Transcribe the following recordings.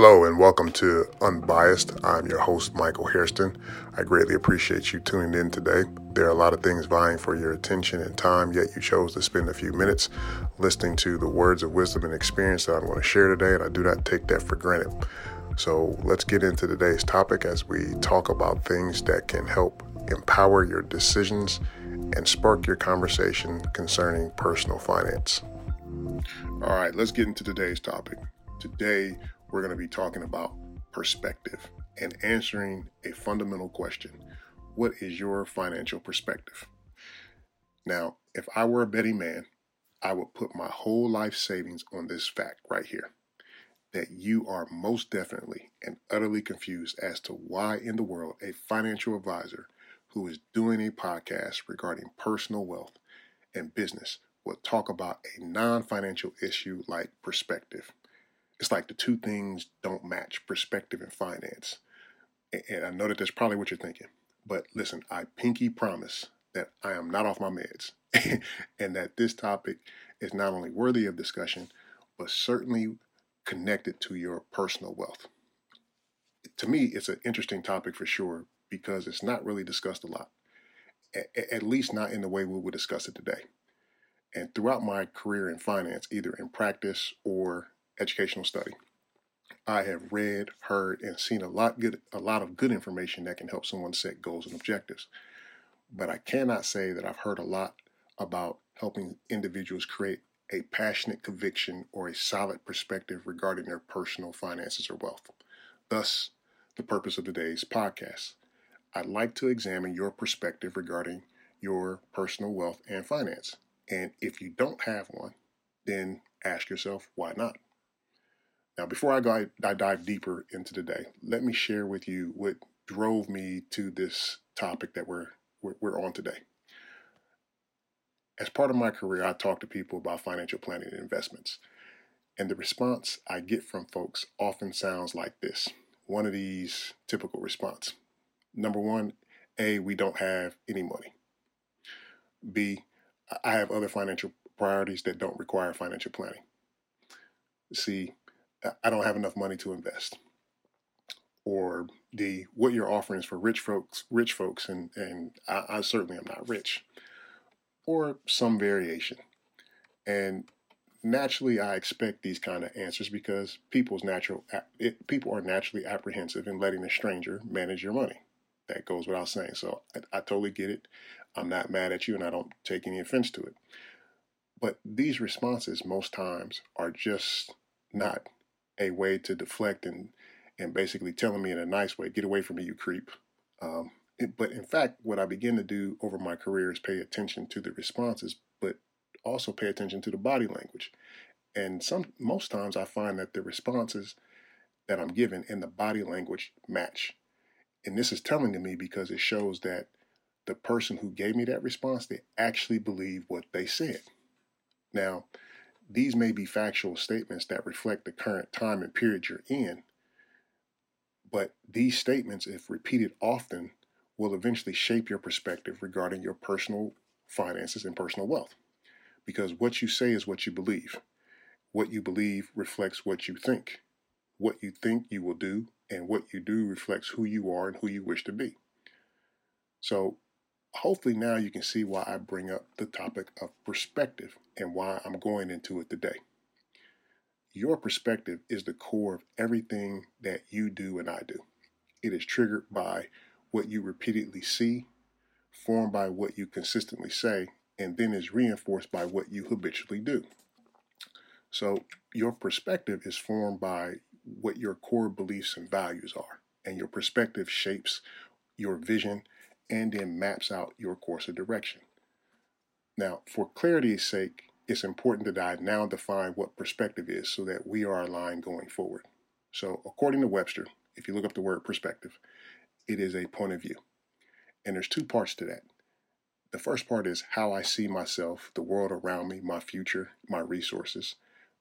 Hello and welcome to Unbiased. I'm your host, Michael Hairston. I greatly appreciate you tuning in today. There are a lot of things vying for your attention and time, yet you chose to spend a few minutes listening to the words of wisdom and experience that I'm going to share today, and I do not take that for granted. So let's get into today's topic as we talk about things that can help empower your decisions and spark your conversation concerning personal finance. All right, let's get into today's topic. Today, we're going to be talking about perspective and answering a fundamental question What is your financial perspective? Now, if I were a betting man, I would put my whole life savings on this fact right here that you are most definitely and utterly confused as to why in the world a financial advisor who is doing a podcast regarding personal wealth and business will talk about a non financial issue like perspective it's like the two things don't match perspective and finance. And I know that that's probably what you're thinking. But listen, I pinky promise that I am not off my meds and that this topic is not only worthy of discussion, but certainly connected to your personal wealth. To me, it's an interesting topic for sure because it's not really discussed a lot, at least not in the way we would discuss it today. And throughout my career in finance, either in practice or educational study. I have read, heard, and seen a lot good a lot of good information that can help someone set goals and objectives. But I cannot say that I've heard a lot about helping individuals create a passionate conviction or a solid perspective regarding their personal finances or wealth. Thus, the purpose of today's podcast. I'd like to examine your perspective regarding your personal wealth and finance. And if you don't have one, then ask yourself, why not? Now, before I, go, I dive deeper into today, let me share with you what drove me to this topic that we're, we're, on today. As part of my career, I talk to people about financial planning and investments. And the response I get from folks often sounds like this one of these typical response. Number one, A, we don't have any money. B, I have other financial priorities that don't require financial planning. C, I don't have enough money to invest. Or the what you're offering is for rich folks, rich folks, and and I, I certainly am not rich. Or some variation. And naturally, I expect these kind of answers because people's natural it, people are naturally apprehensive in letting a stranger manage your money. That goes without saying. So I, I totally get it. I'm not mad at you, and I don't take any offense to it. But these responses, most times, are just not a way to deflect and and basically telling me in a nice way, get away from me, you creep. Um, it, but in fact, what I begin to do over my career is pay attention to the responses, but also pay attention to the body language. And some most times I find that the responses that I'm given and the body language match. And this is telling to me because it shows that the person who gave me that response, they actually believe what they said. Now, these may be factual statements that reflect the current time and period you're in, but these statements, if repeated often, will eventually shape your perspective regarding your personal finances and personal wealth. Because what you say is what you believe. What you believe reflects what you think. What you think you will do, and what you do reflects who you are and who you wish to be. So hopefully now you can see why I bring up the topic of perspective and why I'm going into it today. Your perspective is the core of everything that you do and I do. It is triggered by what you repeatedly see, formed by what you consistently say, and then is reinforced by what you habitually do. So, your perspective is formed by what your core beliefs and values are, and your perspective shapes your vision and then maps out your course of direction. Now, for clarity's sake, it's important that I now define what perspective is so that we are aligned going forward. So, according to Webster, if you look up the word perspective, it is a point of view. And there's two parts to that. The first part is how I see myself, the world around me, my future, my resources,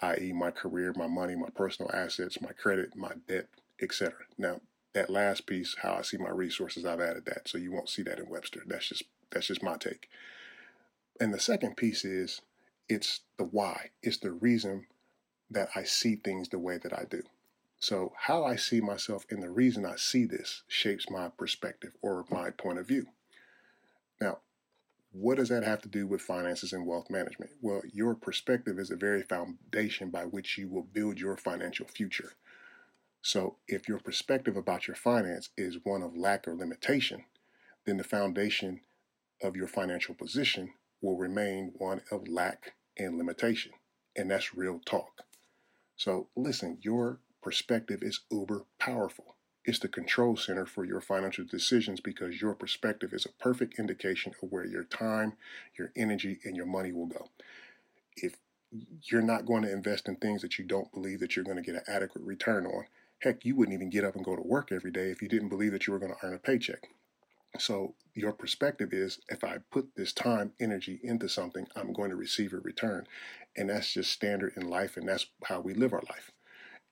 i.e., my career, my money, my personal assets, my credit, my debt, etc. Now, that last piece, how I see my resources, I've added that. So you won't see that in Webster. That's just that's just my take. And the second piece is it's the why. It's the reason that I see things the way that I do. So, how I see myself and the reason I see this shapes my perspective or my point of view. Now, what does that have to do with finances and wealth management? Well, your perspective is the very foundation by which you will build your financial future. So, if your perspective about your finance is one of lack or limitation, then the foundation of your financial position will remain one of lack and limitation. And that's real talk. So, listen, your perspective is uber powerful. It's the control center for your financial decisions because your perspective is a perfect indication of where your time, your energy, and your money will go. If you're not going to invest in things that you don't believe that you're going to get an adequate return on, heck, you wouldn't even get up and go to work every day if you didn't believe that you were going to earn a paycheck. So your perspective is if I put this time, energy into something, I'm going to receive a return. And that's just standard in life, and that's how we live our life.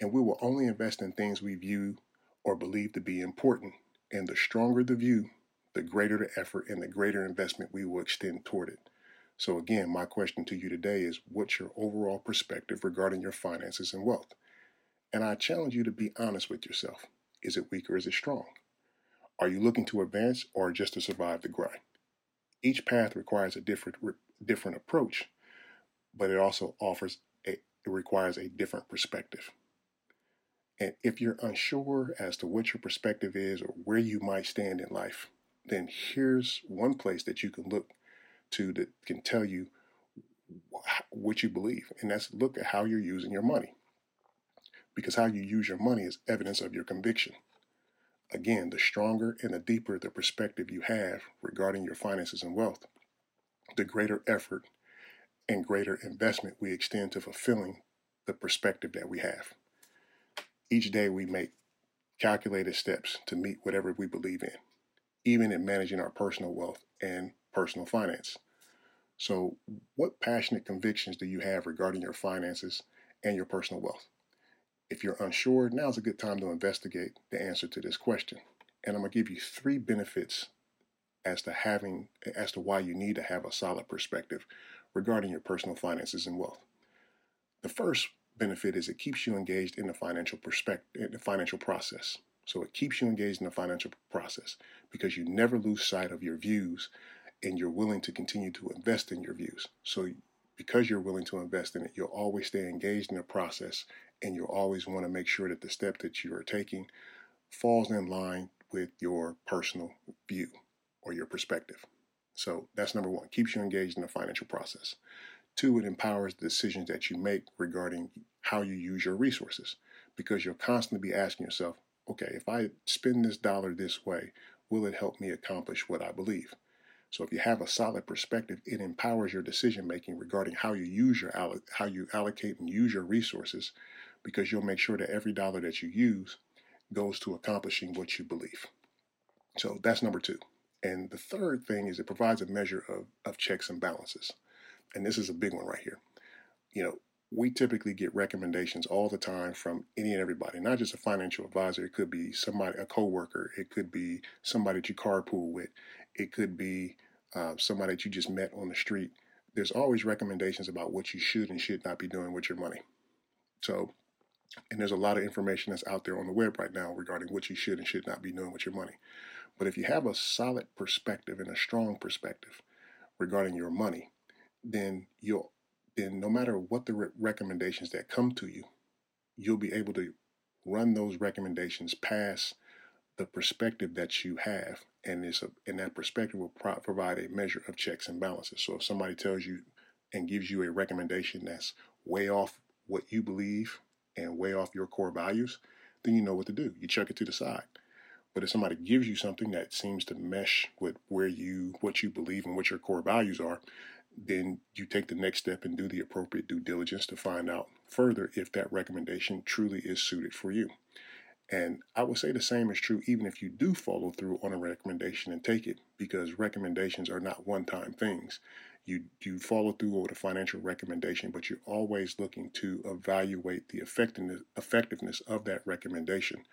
And we will only invest in things we view or believe to be important. And the stronger the view, the greater the effort and the greater investment we will extend toward it. So, again, my question to you today is what's your overall perspective regarding your finances and wealth? And I challenge you to be honest with yourself. Is it weak or is it strong? Are you looking to advance or just to survive the grind? Each path requires a different different approach, but it also offers a it requires a different perspective. And if you're unsure as to what your perspective is or where you might stand in life, then here's one place that you can look to that can tell you what you believe. And that's look at how you're using your money. Because how you use your money is evidence of your conviction. Again, the stronger and the deeper the perspective you have regarding your finances and wealth, the greater effort and greater investment we extend to fulfilling the perspective that we have. Each day we make calculated steps to meet whatever we believe in, even in managing our personal wealth and personal finance. So, what passionate convictions do you have regarding your finances and your personal wealth? If you're unsure, now's a good time to investigate the answer to this question. And I'm going to give you three benefits as to having as to why you need to have a solid perspective regarding your personal finances and wealth. The first benefit is it keeps you engaged in the financial perspective, in the financial process. So it keeps you engaged in the financial process because you never lose sight of your views and you're willing to continue to invest in your views. So because you're willing to invest in it, you'll always stay engaged in the process and you'll always want to make sure that the step that you are taking falls in line with your personal view or your perspective. So that's number one, keeps you engaged in the financial process. Two, it empowers the decisions that you make regarding how you use your resources because you'll constantly be asking yourself, okay, if I spend this dollar this way, will it help me accomplish what I believe? So if you have a solid perspective, it empowers your decision making regarding how you use your how you allocate and use your resources because you'll make sure that every dollar that you use goes to accomplishing what you believe. So that's number 2. And the third thing is it provides a measure of, of checks and balances and this is a big one right here. You know, we typically get recommendations all the time from any and everybody, not just a financial advisor. It could be somebody, a coworker. It could be somebody that you carpool with. It could be uh, somebody that you just met on the street. There's always recommendations about what you should and should not be doing with your money. So, and there's a lot of information that's out there on the web right now regarding what you should and should not be doing with your money. But if you have a solid perspective and a strong perspective regarding your money, then you'll then no matter what the re- recommendations that come to you, you'll be able to run those recommendations past the perspective that you have, and this and that perspective will pro- provide a measure of checks and balances. So if somebody tells you and gives you a recommendation that's way off what you believe and way off your core values, then you know what to do. You chuck it to the side. But if somebody gives you something that seems to mesh with where you what you believe and what your core values are, then you take the next step and do the appropriate due diligence to find out further if that recommendation truly is suited for you. And I would say the same is true even if you do follow through on a recommendation and take it, because recommendations are not one time things. You, you follow through with a financial recommendation, but you're always looking to evaluate the effectiveness, effectiveness of that recommendation.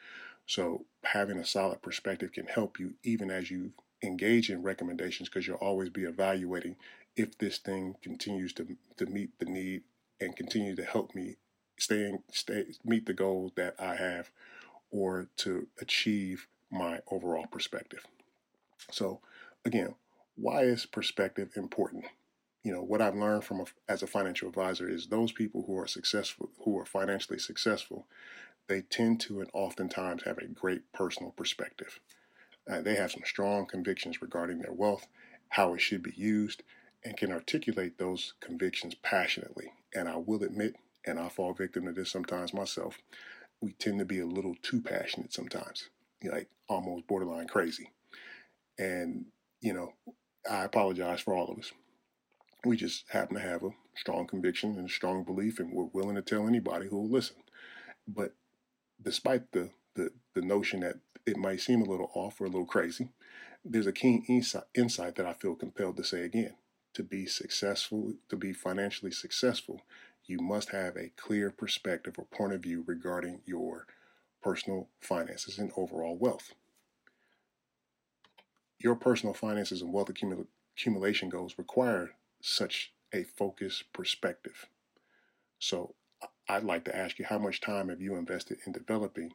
So, having a solid perspective can help you even as you engage in recommendations because you'll always be evaluating if this thing continues to, to meet the need and continue to help me staying stay meet the goals that I have or to achieve my overall perspective. So again, why is perspective important? You know, what I've learned from a, as a financial advisor is those people who are successful, who are financially successful, they tend to and oftentimes have a great personal perspective. Uh, they have some strong convictions regarding their wealth, how it should be used, and can articulate those convictions passionately. And I will admit, and I fall victim to this sometimes myself, we tend to be a little too passionate sometimes, like almost borderline crazy. And, you know, I apologize for all of us. We just happen to have a strong conviction and a strong belief, and we're willing to tell anybody who will listen. But despite the, the, the notion that it might seem a little off or a little crazy, there's a keen insight that I feel compelled to say again. To be successful, to be financially successful, you must have a clear perspective or point of view regarding your personal finances and overall wealth. Your personal finances and wealth accumul- accumulation goals require such a focused perspective. So I'd like to ask you how much time have you invested in developing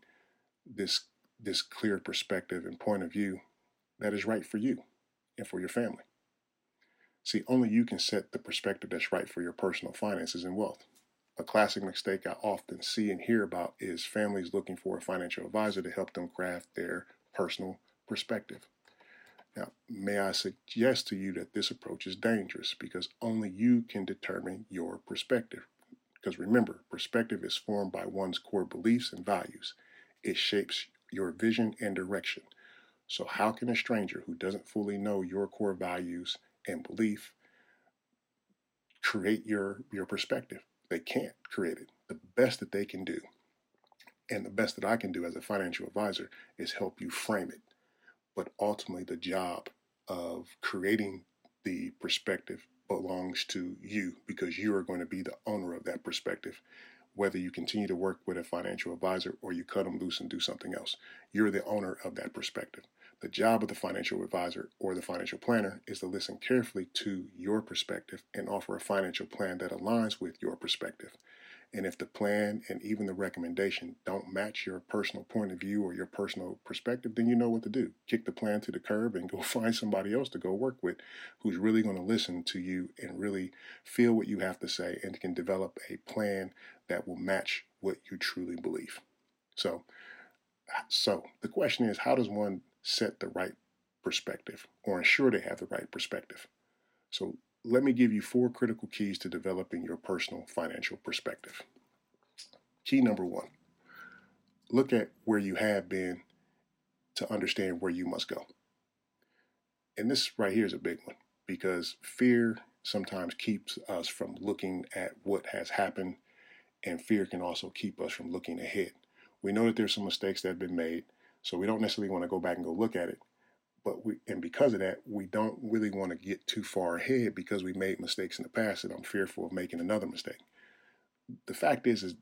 this this clear perspective and point of view that is right for you and for your family. See, only you can set the perspective that's right for your personal finances and wealth. A classic mistake I often see and hear about is families looking for a financial advisor to help them craft their personal perspective. Now, may I suggest to you that this approach is dangerous because only you can determine your perspective. Because remember, perspective is formed by one's core beliefs and values. It shapes your vision and direction. So, how can a stranger who doesn't fully know your core values and belief create your, your perspective? They can't create it. The best that they can do, and the best that I can do as a financial advisor, is help you frame it. But ultimately, the job of creating the perspective belongs to you because you are going to be the owner of that perspective. Whether you continue to work with a financial advisor or you cut them loose and do something else, you're the owner of that perspective. The job of the financial advisor or the financial planner is to listen carefully to your perspective and offer a financial plan that aligns with your perspective. And if the plan and even the recommendation don't match your personal point of view or your personal perspective, then you know what to do. Kick the plan to the curb and go find somebody else to go work with who's really going to listen to you and really feel what you have to say and can develop a plan that will match what you truly believe. So, so the question is, how does one set the right perspective or ensure they have the right perspective? So let me give you four critical keys to developing your personal financial perspective. Key number one look at where you have been to understand where you must go. And this right here is a big one because fear sometimes keeps us from looking at what has happened, and fear can also keep us from looking ahead. We know that there's some mistakes that have been made, so we don't necessarily want to go back and go look at it but we and because of that we don't really want to get too far ahead because we made mistakes in the past and i'm fearful of making another mistake. The fact is is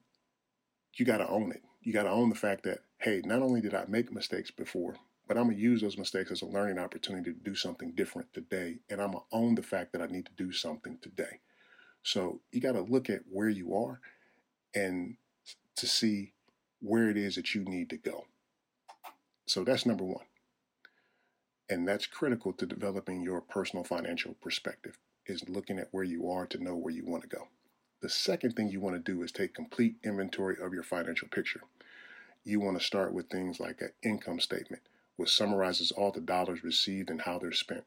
you got to own it. You got to own the fact that hey not only did i make mistakes before but i'm going to use those mistakes as a learning opportunity to do something different today and i'm going to own the fact that i need to do something today. So you got to look at where you are and to see where it is that you need to go. So that's number one and that's critical to developing your personal financial perspective is looking at where you are to know where you want to go. The second thing you want to do is take complete inventory of your financial picture. You want to start with things like an income statement, which summarizes all the dollars received and how they're spent.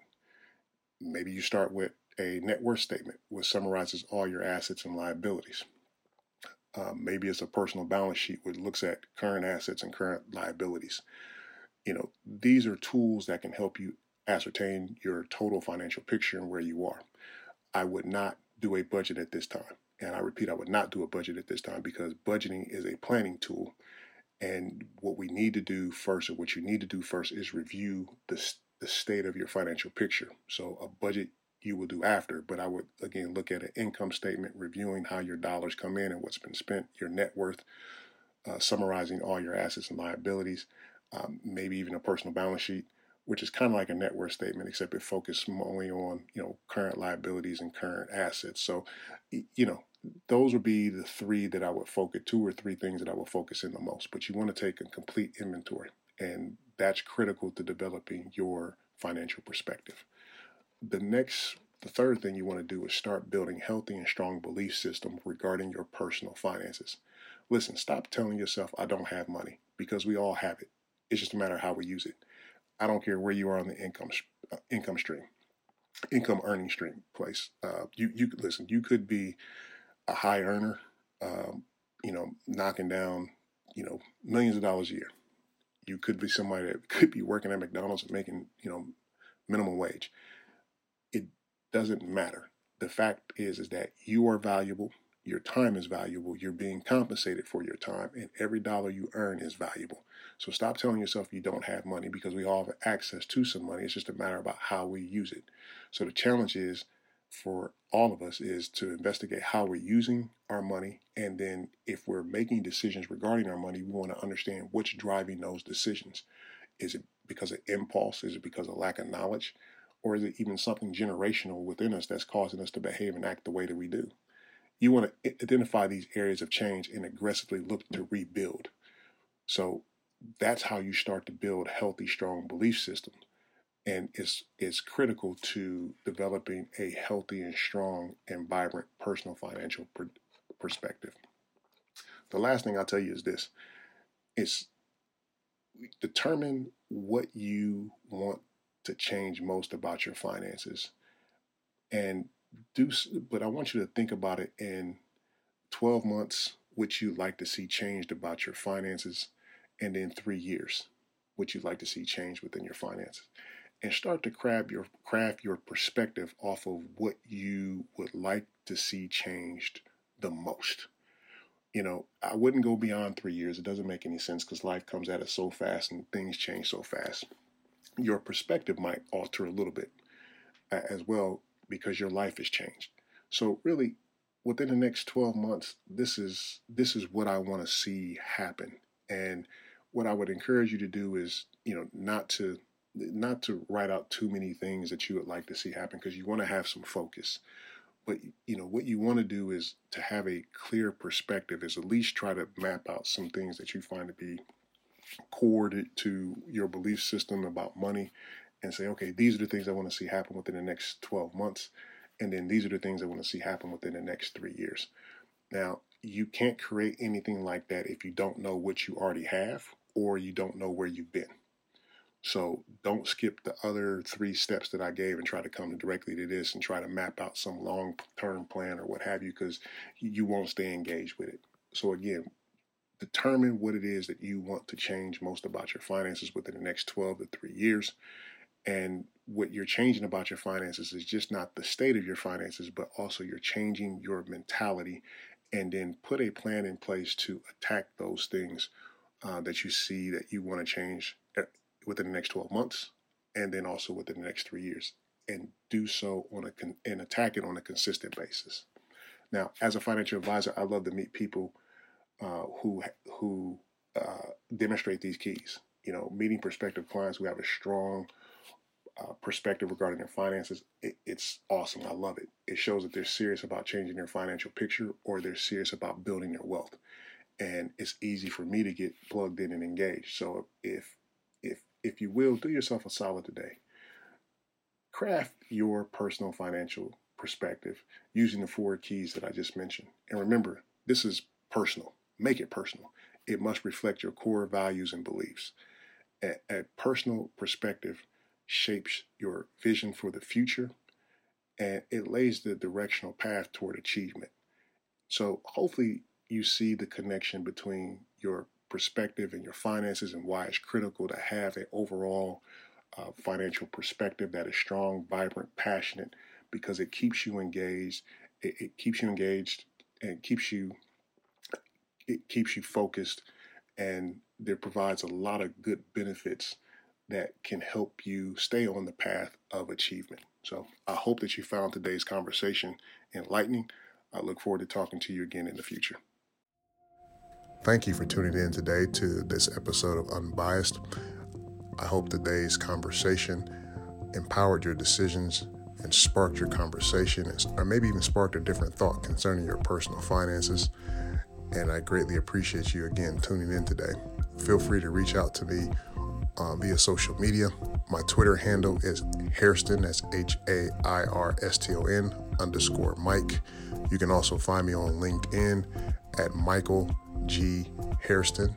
Maybe you start with a net worth statement, which summarizes all your assets and liabilities. Um, maybe it's a personal balance sheet, which looks at current assets and current liabilities you know, these are tools that can help you ascertain your total financial picture and where you are. I would not do a budget at this time. And I repeat, I would not do a budget at this time because budgeting is a planning tool. And what we need to do first, or what you need to do first, is review the, the state of your financial picture. So a budget you will do after, but I would again look at an income statement, reviewing how your dollars come in and what's been spent, your net worth, uh, summarizing all your assets and liabilities, um, maybe even a personal balance sheet, which is kind of like a net worth statement, except it focuses only on you know current liabilities and current assets. So, you know, those would be the three that I would focus, two or three things that I would focus in the most. But you want to take a complete inventory, and that's critical to developing your financial perspective. The next, the third thing you want to do is start building healthy and strong belief system regarding your personal finances. Listen, stop telling yourself, I don't have money, because we all have it. It's just a matter of how we use it. I don't care where you are on the income uh, income stream, income earning stream place. Uh, you you listen. You could be a high earner, um, you know, knocking down, you know, millions of dollars a year. You could be somebody that could be working at McDonald's and making, you know, minimum wage. It doesn't matter. The fact is, is that you are valuable. Your time is valuable. You're being compensated for your time, and every dollar you earn is valuable. So stop telling yourself you don't have money because we all have access to some money. It's just a matter about how we use it. So the challenge is for all of us is to investigate how we're using our money. And then if we're making decisions regarding our money, we want to understand what's driving those decisions. Is it because of impulse? Is it because of lack of knowledge? Or is it even something generational within us that's causing us to behave and act the way that we do? You want to identify these areas of change and aggressively look to rebuild. So that's how you start to build healthy, strong belief systems and it's it's critical to developing a healthy and strong and vibrant personal financial per- perspective. The last thing I'll tell you is this: it's determine what you want to change most about your finances, and do. But I want you to think about it in twelve months, which you'd like to see changed about your finances, and in three years, what you'd like to see change within your finances and start to craft your craft your perspective off of what you would like to see changed the most. You know, I wouldn't go beyond three years. It doesn't make any sense because life comes at us so fast and things change so fast. Your perspective might alter a little bit as well because your life has changed. So really, within the next 12 months, this is this is what I want to see happen. And what I would encourage you to do is, you know, not to not to write out too many things that you would like to see happen because you want to have some focus. But you know what you want to do is to have a clear perspective. Is at least try to map out some things that you find to be core to, to your belief system about money, and say, okay, these are the things I want to see happen within the next 12 months, and then these are the things I want to see happen within the next three years. Now, you can't create anything like that if you don't know what you already have or you don't know where you've been. So don't skip the other three steps that I gave and try to come directly to this and try to map out some long term plan or what have you, because you won't stay engaged with it. So again, determine what it is that you want to change most about your finances within the next 12 to 3 years. And what you're changing about your finances is just not the state of your finances, but also you're changing your mentality and then put a plan in place to attack those things uh, that you see that you want to change within the next 12 months and then also within the next three years and do so on a con- and attack it on a consistent basis. Now, as a financial advisor, I love to meet people uh, who who uh, demonstrate these keys. You know, meeting prospective clients who have a strong uh, perspective regarding their finances. It, it's awesome. I love it. It shows that they're serious about changing their financial picture or they're serious about building their wealth. And it's easy for me to get plugged in and engaged. So if if if you will, do yourself a solid today. Craft your personal financial perspective using the four keys that I just mentioned. And remember, this is personal. Make it personal. It must reflect your core values and beliefs. A, a personal perspective shapes your vision for the future and it lays the directional path toward achievement. So hopefully you see the connection between your perspective and your finances and why it's critical to have an overall uh, financial perspective that is strong, vibrant, passionate, because it keeps you engaged. It, it keeps you engaged and keeps you it keeps you focused, and there provides a lot of good benefits that can help you stay on the path of achievement. So I hope that you found today's conversation enlightening. I look forward to talking to you again in the future. Thank you for tuning in today to this episode of Unbiased. I hope today's conversation empowered your decisions and sparked your conversation, or maybe even sparked a different thought concerning your personal finances. And I greatly appreciate you again tuning in today. Feel free to reach out to me uh, via social media. My Twitter handle is Hairston, that's H A I R S T O N underscore Mike. You can also find me on LinkedIn at Michael G. Hairston,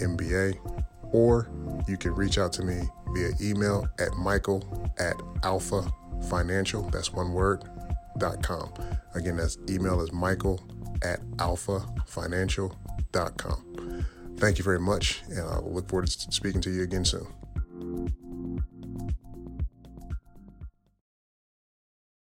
MBA, or you can reach out to me via email at michael at alpha financial, that's one word, dot com. Again, that's email is michael at alpha financial dot com. Thank you very much, and I look forward to speaking to you again soon.